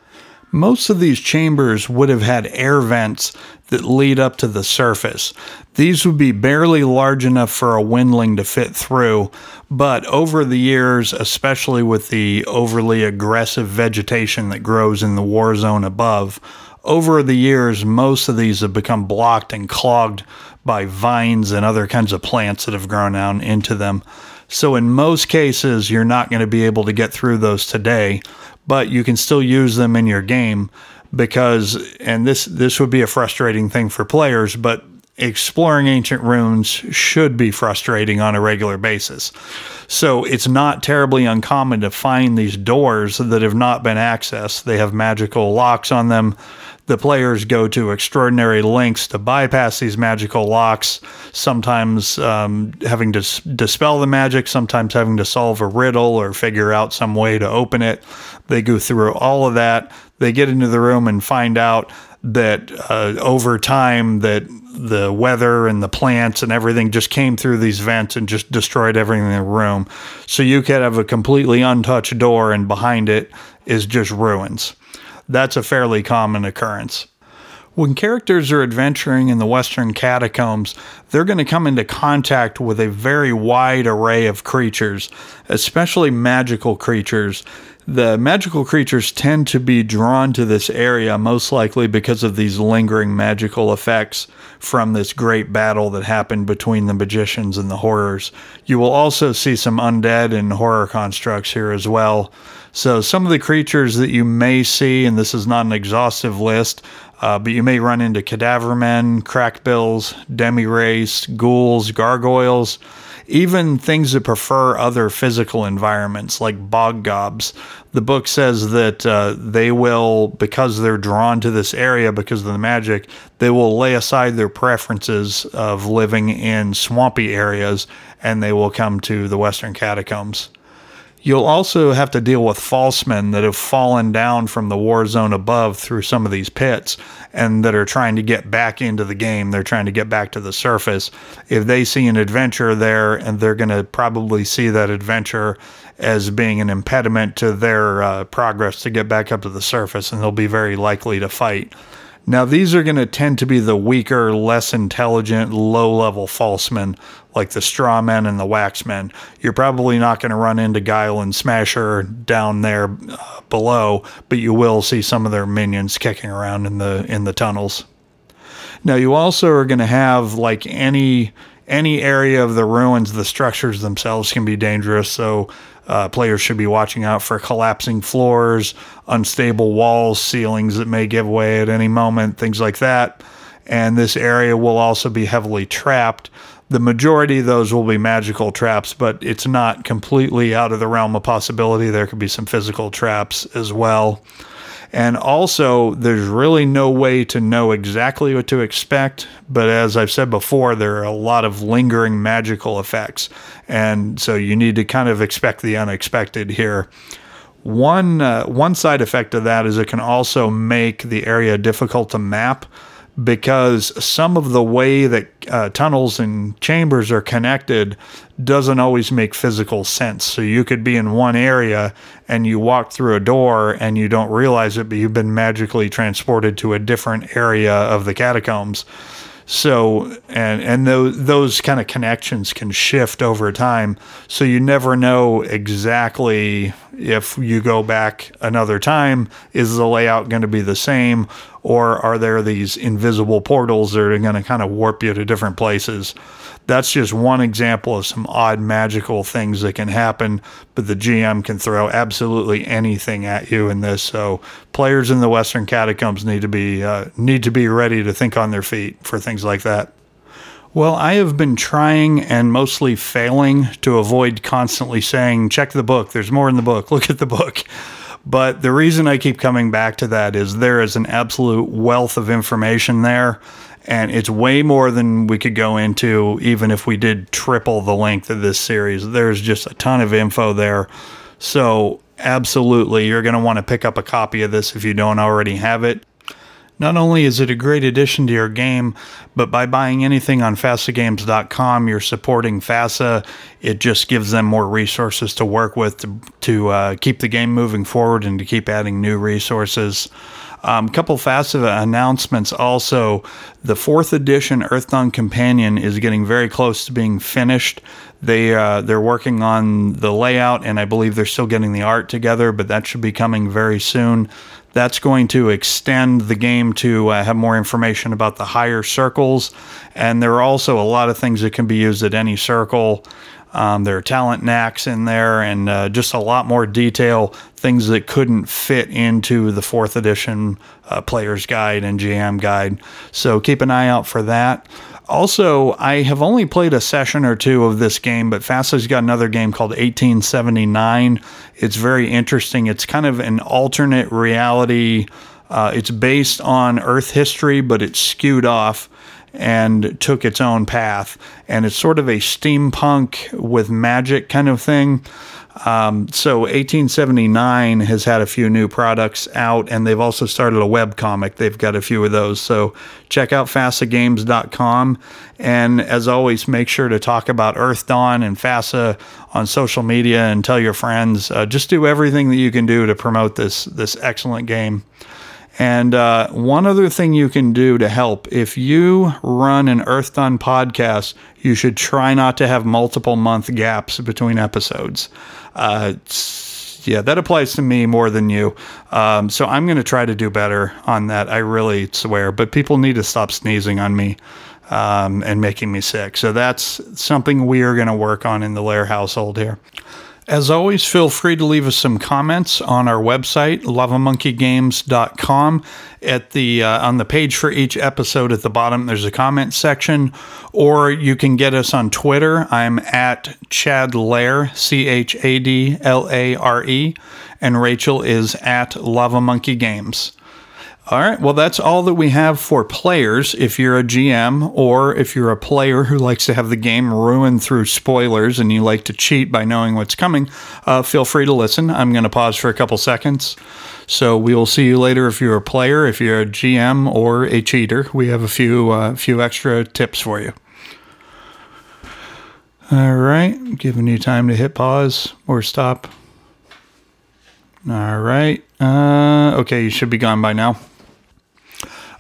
Most of these chambers would have had air vents that lead up to the surface. These would be barely large enough for a windling to fit through, but over the years, especially with the overly aggressive vegetation that grows in the war zone above, over the years, most of these have become blocked and clogged by vines and other kinds of plants that have grown down into them. So, in most cases, you're not going to be able to get through those today, but you can still use them in your game because, and this this would be a frustrating thing for players, but exploring ancient runes should be frustrating on a regular basis. So it's not terribly uncommon to find these doors that have not been accessed. They have magical locks on them. The players go to extraordinary lengths to bypass these magical locks, sometimes um, having to s- dispel the magic, sometimes having to solve a riddle or figure out some way to open it. They go through all of that. They get into the room and find out that uh, over time that the weather and the plants and everything just came through these vents and just destroyed everything in the room. So you could have a completely untouched door and behind it is just ruins. That's a fairly common occurrence. When characters are adventuring in the Western catacombs, they're going to come into contact with a very wide array of creatures, especially magical creatures. The magical creatures tend to be drawn to this area most likely because of these lingering magical effects from this great battle that happened between the magicians and the horrors. You will also see some undead and horror constructs here as well. So, some of the creatures that you may see, and this is not an exhaustive list, uh, but you may run into cadaver men, crakbills, demi wraiths, ghouls, gargoyles, even things that prefer other physical environments like bog gobs. The book says that uh, they will, because they're drawn to this area because of the magic, they will lay aside their preferences of living in swampy areas and they will come to the Western catacombs. You'll also have to deal with false men that have fallen down from the war zone above through some of these pits and that are trying to get back into the game. They're trying to get back to the surface. If they see an adventure there, and they're going to probably see that adventure as being an impediment to their uh, progress to get back up to the surface, and they'll be very likely to fight. Now, these are going to tend to be the weaker, less intelligent, low level falsemen, like the straw men and the wax men. You're probably not going to run into Guile and Smasher down there uh, below, but you will see some of their minions kicking around in the in the tunnels. Now, you also are going to have like any any area of the ruins, the structures themselves can be dangerous. So uh, players should be watching out for collapsing floors, unstable walls, ceilings that may give way at any moment, things like that. And this area will also be heavily trapped. The majority of those will be magical traps, but it's not completely out of the realm of possibility. There could be some physical traps as well. And also, there's really no way to know exactly what to expect. But as I've said before, there are a lot of lingering magical effects. And so you need to kind of expect the unexpected here. One, uh, one side effect of that is it can also make the area difficult to map because some of the way that uh, tunnels and chambers are connected doesn't always make physical sense. So you could be in one area and you walk through a door and you don't realize it, but you've been magically transported to a different area of the catacombs. So and and those those kind of connections can shift over time. So you never know exactly if you go back another time, is the layout going to be the same, or are there these invisible portals that are going to kind of warp you to different places? That's just one example of some odd magical things that can happen, but the GM can throw absolutely anything at you in this. So players in the Western Catacombs need to be uh, need to be ready to think on their feet for things like that. Well, I have been trying and mostly failing to avoid constantly saying, check the book, there's more in the book, look at the book. But the reason I keep coming back to that is there is an absolute wealth of information there, and it's way more than we could go into even if we did triple the length of this series. There's just a ton of info there. So, absolutely, you're going to want to pick up a copy of this if you don't already have it. Not only is it a great addition to your game, but by buying anything on FASAGames.com, you're supporting FASA. It just gives them more resources to work with to, to uh, keep the game moving forward and to keep adding new resources. A um, couple FASA announcements also. The fourth edition Earthdawn Companion is getting very close to being finished. They uh, they're working on the layout, and I believe they're still getting the art together, but that should be coming very soon. That's going to extend the game to uh, have more information about the higher circles, and there are also a lot of things that can be used at any circle. Um, there are talent knacks in there and uh, just a lot more detail, things that couldn't fit into the fourth edition uh, player's guide and GM guide. So keep an eye out for that. Also, I have only played a session or two of this game, but FASA's got another game called 1879. It's very interesting. It's kind of an alternate reality. Uh, it's based on Earth history, but it's skewed off and took its own path. And it's sort of a steampunk with magic kind of thing. Um, so 1879 has had a few new products out, and they've also started a web comic. They've got a few of those. So check out fasagames.com. And as always, make sure to talk about Earthdawn and FASA on social media and tell your friends. Uh, just do everything that you can do to promote this this excellent game. And uh, one other thing you can do to help if you run an Earthdawn podcast, you should try not to have multiple month gaps between episodes. Uh, yeah, that applies to me more than you. Um, so I'm going to try to do better on that. I really swear. But people need to stop sneezing on me um, and making me sick. So that's something we are going to work on in the Lare household here. As always, feel free to leave us some comments on our website, lavamonkeygames.com. At the uh, on the page for each episode at the bottom, there's a comment section, or you can get us on Twitter. I'm at Chad Lare, C H A D L A R E, and Rachel is at Lava Monkey Games. All right. Well, that's all that we have for players. If you're a GM or if you're a player who likes to have the game ruined through spoilers and you like to cheat by knowing what's coming, uh, feel free to listen. I'm going to pause for a couple seconds. So we will see you later if you're a player, if you're a GM or a cheater. We have a few uh, few extra tips for you. All right, giving you time to hit pause or stop. All right. Uh, okay, you should be gone by now.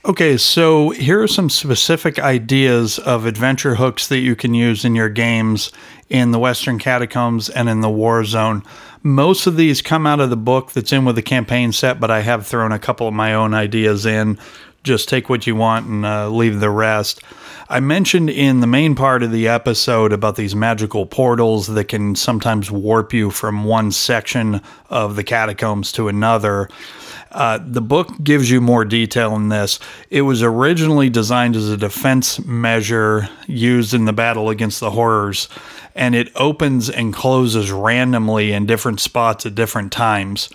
Okay, so here are some specific ideas of adventure hooks that you can use in your games in the Western Catacombs and in the War Zone. Most of these come out of the book that's in with the campaign set, but I have thrown a couple of my own ideas in. Just take what you want and uh, leave the rest. I mentioned in the main part of the episode about these magical portals that can sometimes warp you from one section of the catacombs to another. Uh, the book gives you more detail in this. It was originally designed as a defense measure used in the battle against the horrors, and it opens and closes randomly in different spots at different times.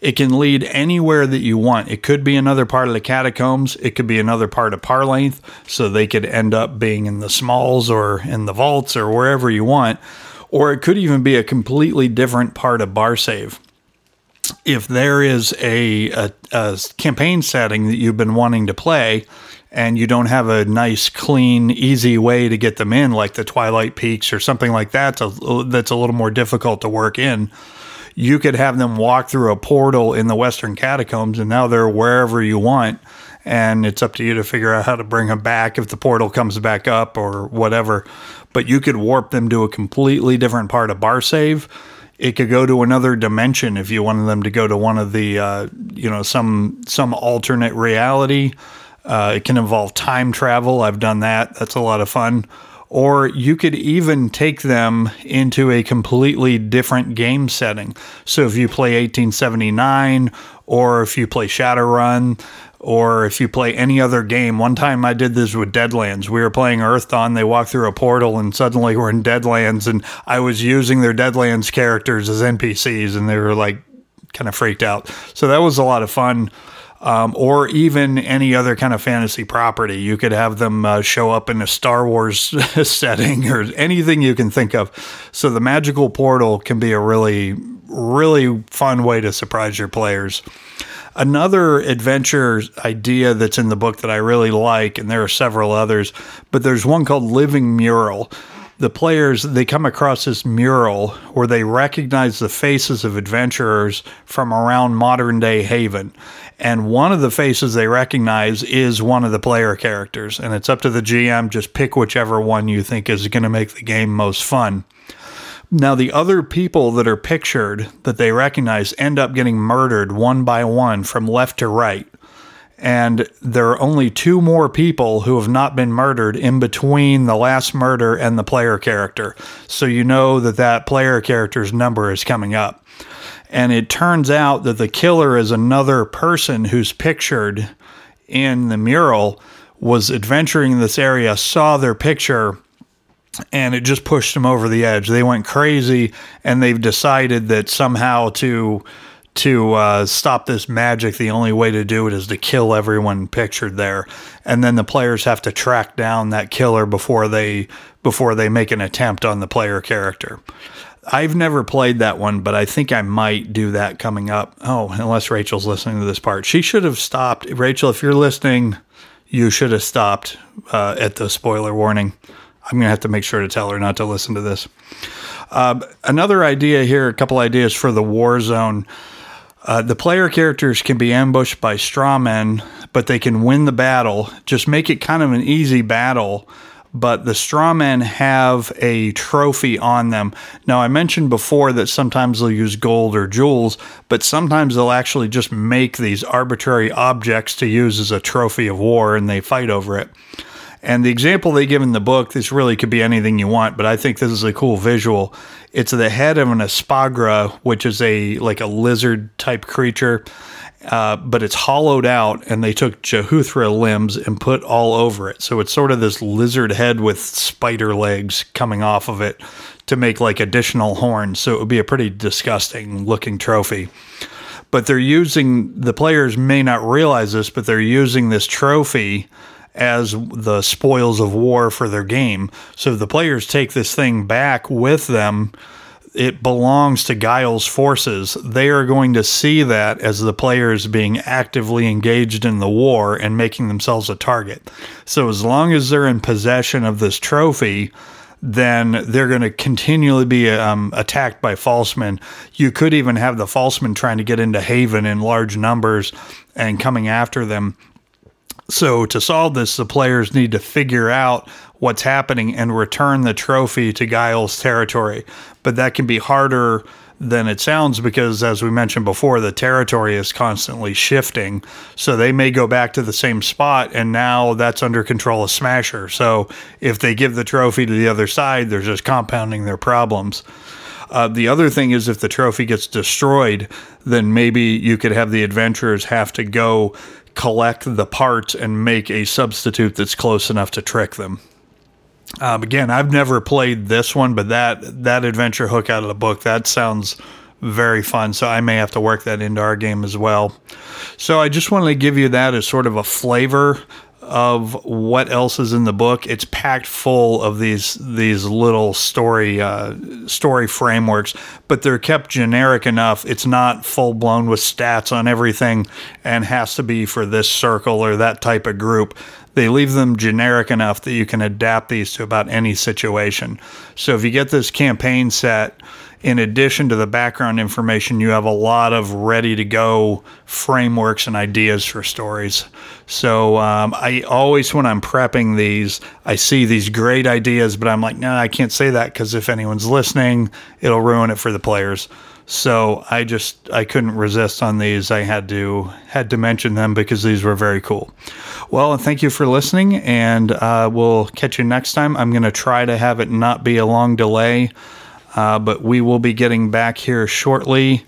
It can lead anywhere that you want. It could be another part of the catacombs. It could be another part of Parlainth, so they could end up being in the smalls or in the vaults or wherever you want. Or it could even be a completely different part of Barsaive if there is a, a, a, campaign setting that you've been wanting to play and you don't have a nice, clean, easy way to get them in, like the Twilight Peaks or something like that, to, that's a little more difficult to work in, you could have them walk through a portal in the Western Catacombs and now they're wherever you want. And it's up to you to figure out how to bring them back if the portal comes back up or whatever. But you could warp them to a completely different part of Barsaive it could go to another dimension if you wanted them to go to one of the uh, you know some some alternate reality. Uh, it can involve time travel. I've done that. That's a lot of fun. Or you could even take them into a completely different game setting. So if you play 1879 or if you play shadowrun or if you play any other game. One time I did this with Deadlands. We were playing Earthdawn. They walked through a portal and suddenly we're in Deadlands, and I was using their Deadlands characters as NPCs, and they were like kind of freaked out. So that was a lot of fun. Um, or even any other kind of fantasy property. You could have them uh, show up in a Star Wars setting or anything you can think of. So the magical portal can be a really, really fun way to surprise your players. Another adventure idea that's in the book that I really like, and there are several others, but there's one called Living Mural. The players they come across this mural where they recognize the faces of adventurers from around modern day Haven. And one of the faces they recognize is one of the player characters. And it's up to the GM, just pick whichever one you think is going to make the game most fun. Now, the other people that are pictured that they recognize end up getting murdered one by one from left to right. And there are only two more people who have not been murdered in between the last murder and the player character. So you know that that player character's number is coming up. And it turns out that the killer is another person who's pictured in the mural, was adventuring in this area, saw their picture, and it just pushed them over the edge. They went crazy, and they've decided that somehow to to uh, stop this magic, the only way to do it is to kill everyone pictured there, and then the players have to track down that killer before they before they make an attempt on the player character. I've never played that one, but I think I might do that coming up. Oh, unless Rachel's listening to this part, she should have stopped. Rachel, if you're listening, you should have stopped uh, at the spoiler warning. I'm going to have to make sure to tell her not to listen to this. Uh, another idea here, a couple ideas for the war zone. Uh, the player characters can be ambushed by straw men, but they can win the battle. Just make it kind of an easy battle. But the straw men have a trophy on them. Now, I mentioned before that sometimes they'll use gold or jewels, but sometimes they'll actually just make these arbitrary objects to use as a trophy of war and they fight over it. And the example they give in the book, this really could be anything you want, but I think this is a cool visual. It's the head of an espagra, which is a like a lizard type creature, uh, but it's hollowed out, and they took Jehuthra limbs and put all over it. So it's sort of this lizard head with spider legs coming off of it to make like additional horns. So it would be a pretty disgusting looking trophy but they're using the players may not realize this, but they're using this trophy as the spoils of war for their game. So the players take this thing back with them. It belongs to Guile's forces. They are going to see that as the players being actively engaged in the war and making themselves a target. So as long as they're in possession of this trophy, then they're going to continually be um, attacked by falsemen. You could even have the falsemen trying to get into Haven in large numbers and coming after them. So to solve this, the players need to figure out what's happening and return the trophy to Guile's territory. But that can be harder than it sounds because, as we mentioned before, the territory is constantly shifting. So they may go back to the same spot, and now that's under control of Smasher. So if they give the trophy to the other side, they're just compounding their problems. Uh, the other thing is, if the trophy gets destroyed, then maybe you could have the adventurers have to go collect the parts and make a substitute that's close enough to trick them. Um, again, I've never played this one, but that that adventure hook out of the book that sounds very fun. So I may have to work that into our game as well. So I just wanted to give you that as sort of a flavor of what else is in the book. It's packed full of these these little story uh, story frameworks, but they're kept generic enough. It's not full blown with stats on everything and has to be for this circle or that type of group. They leave them generic enough that you can adapt these to about any situation. So if you get this campaign set in addition to the background information, you have a lot of ready to go frameworks and ideas for stories. So um, I always, when I'm prepping these, I see these great ideas, but I'm like, no, I can't say that because if anyone's listening, it'll ruin it for the players. So I just I couldn't resist on these. I had to had to mention them because these were very cool. Well, thank you for listening, and uh, we'll catch you next time. I'm to try to have it not be a long delay. Uh, but we will be getting back here shortly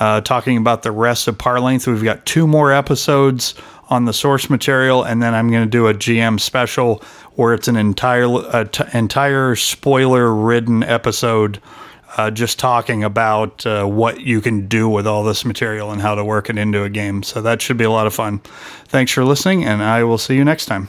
uh, talking about the rest of Parlainth. We've got two more episodes on the source material, and then I'm going to do a GM special where it's an entire uh, entire spoiler ridden episode. Uh, just talking about uh, what you can do with all this material and how to work it into a game. So that should be a lot of fun. Thanks for listening, and I will see you next time.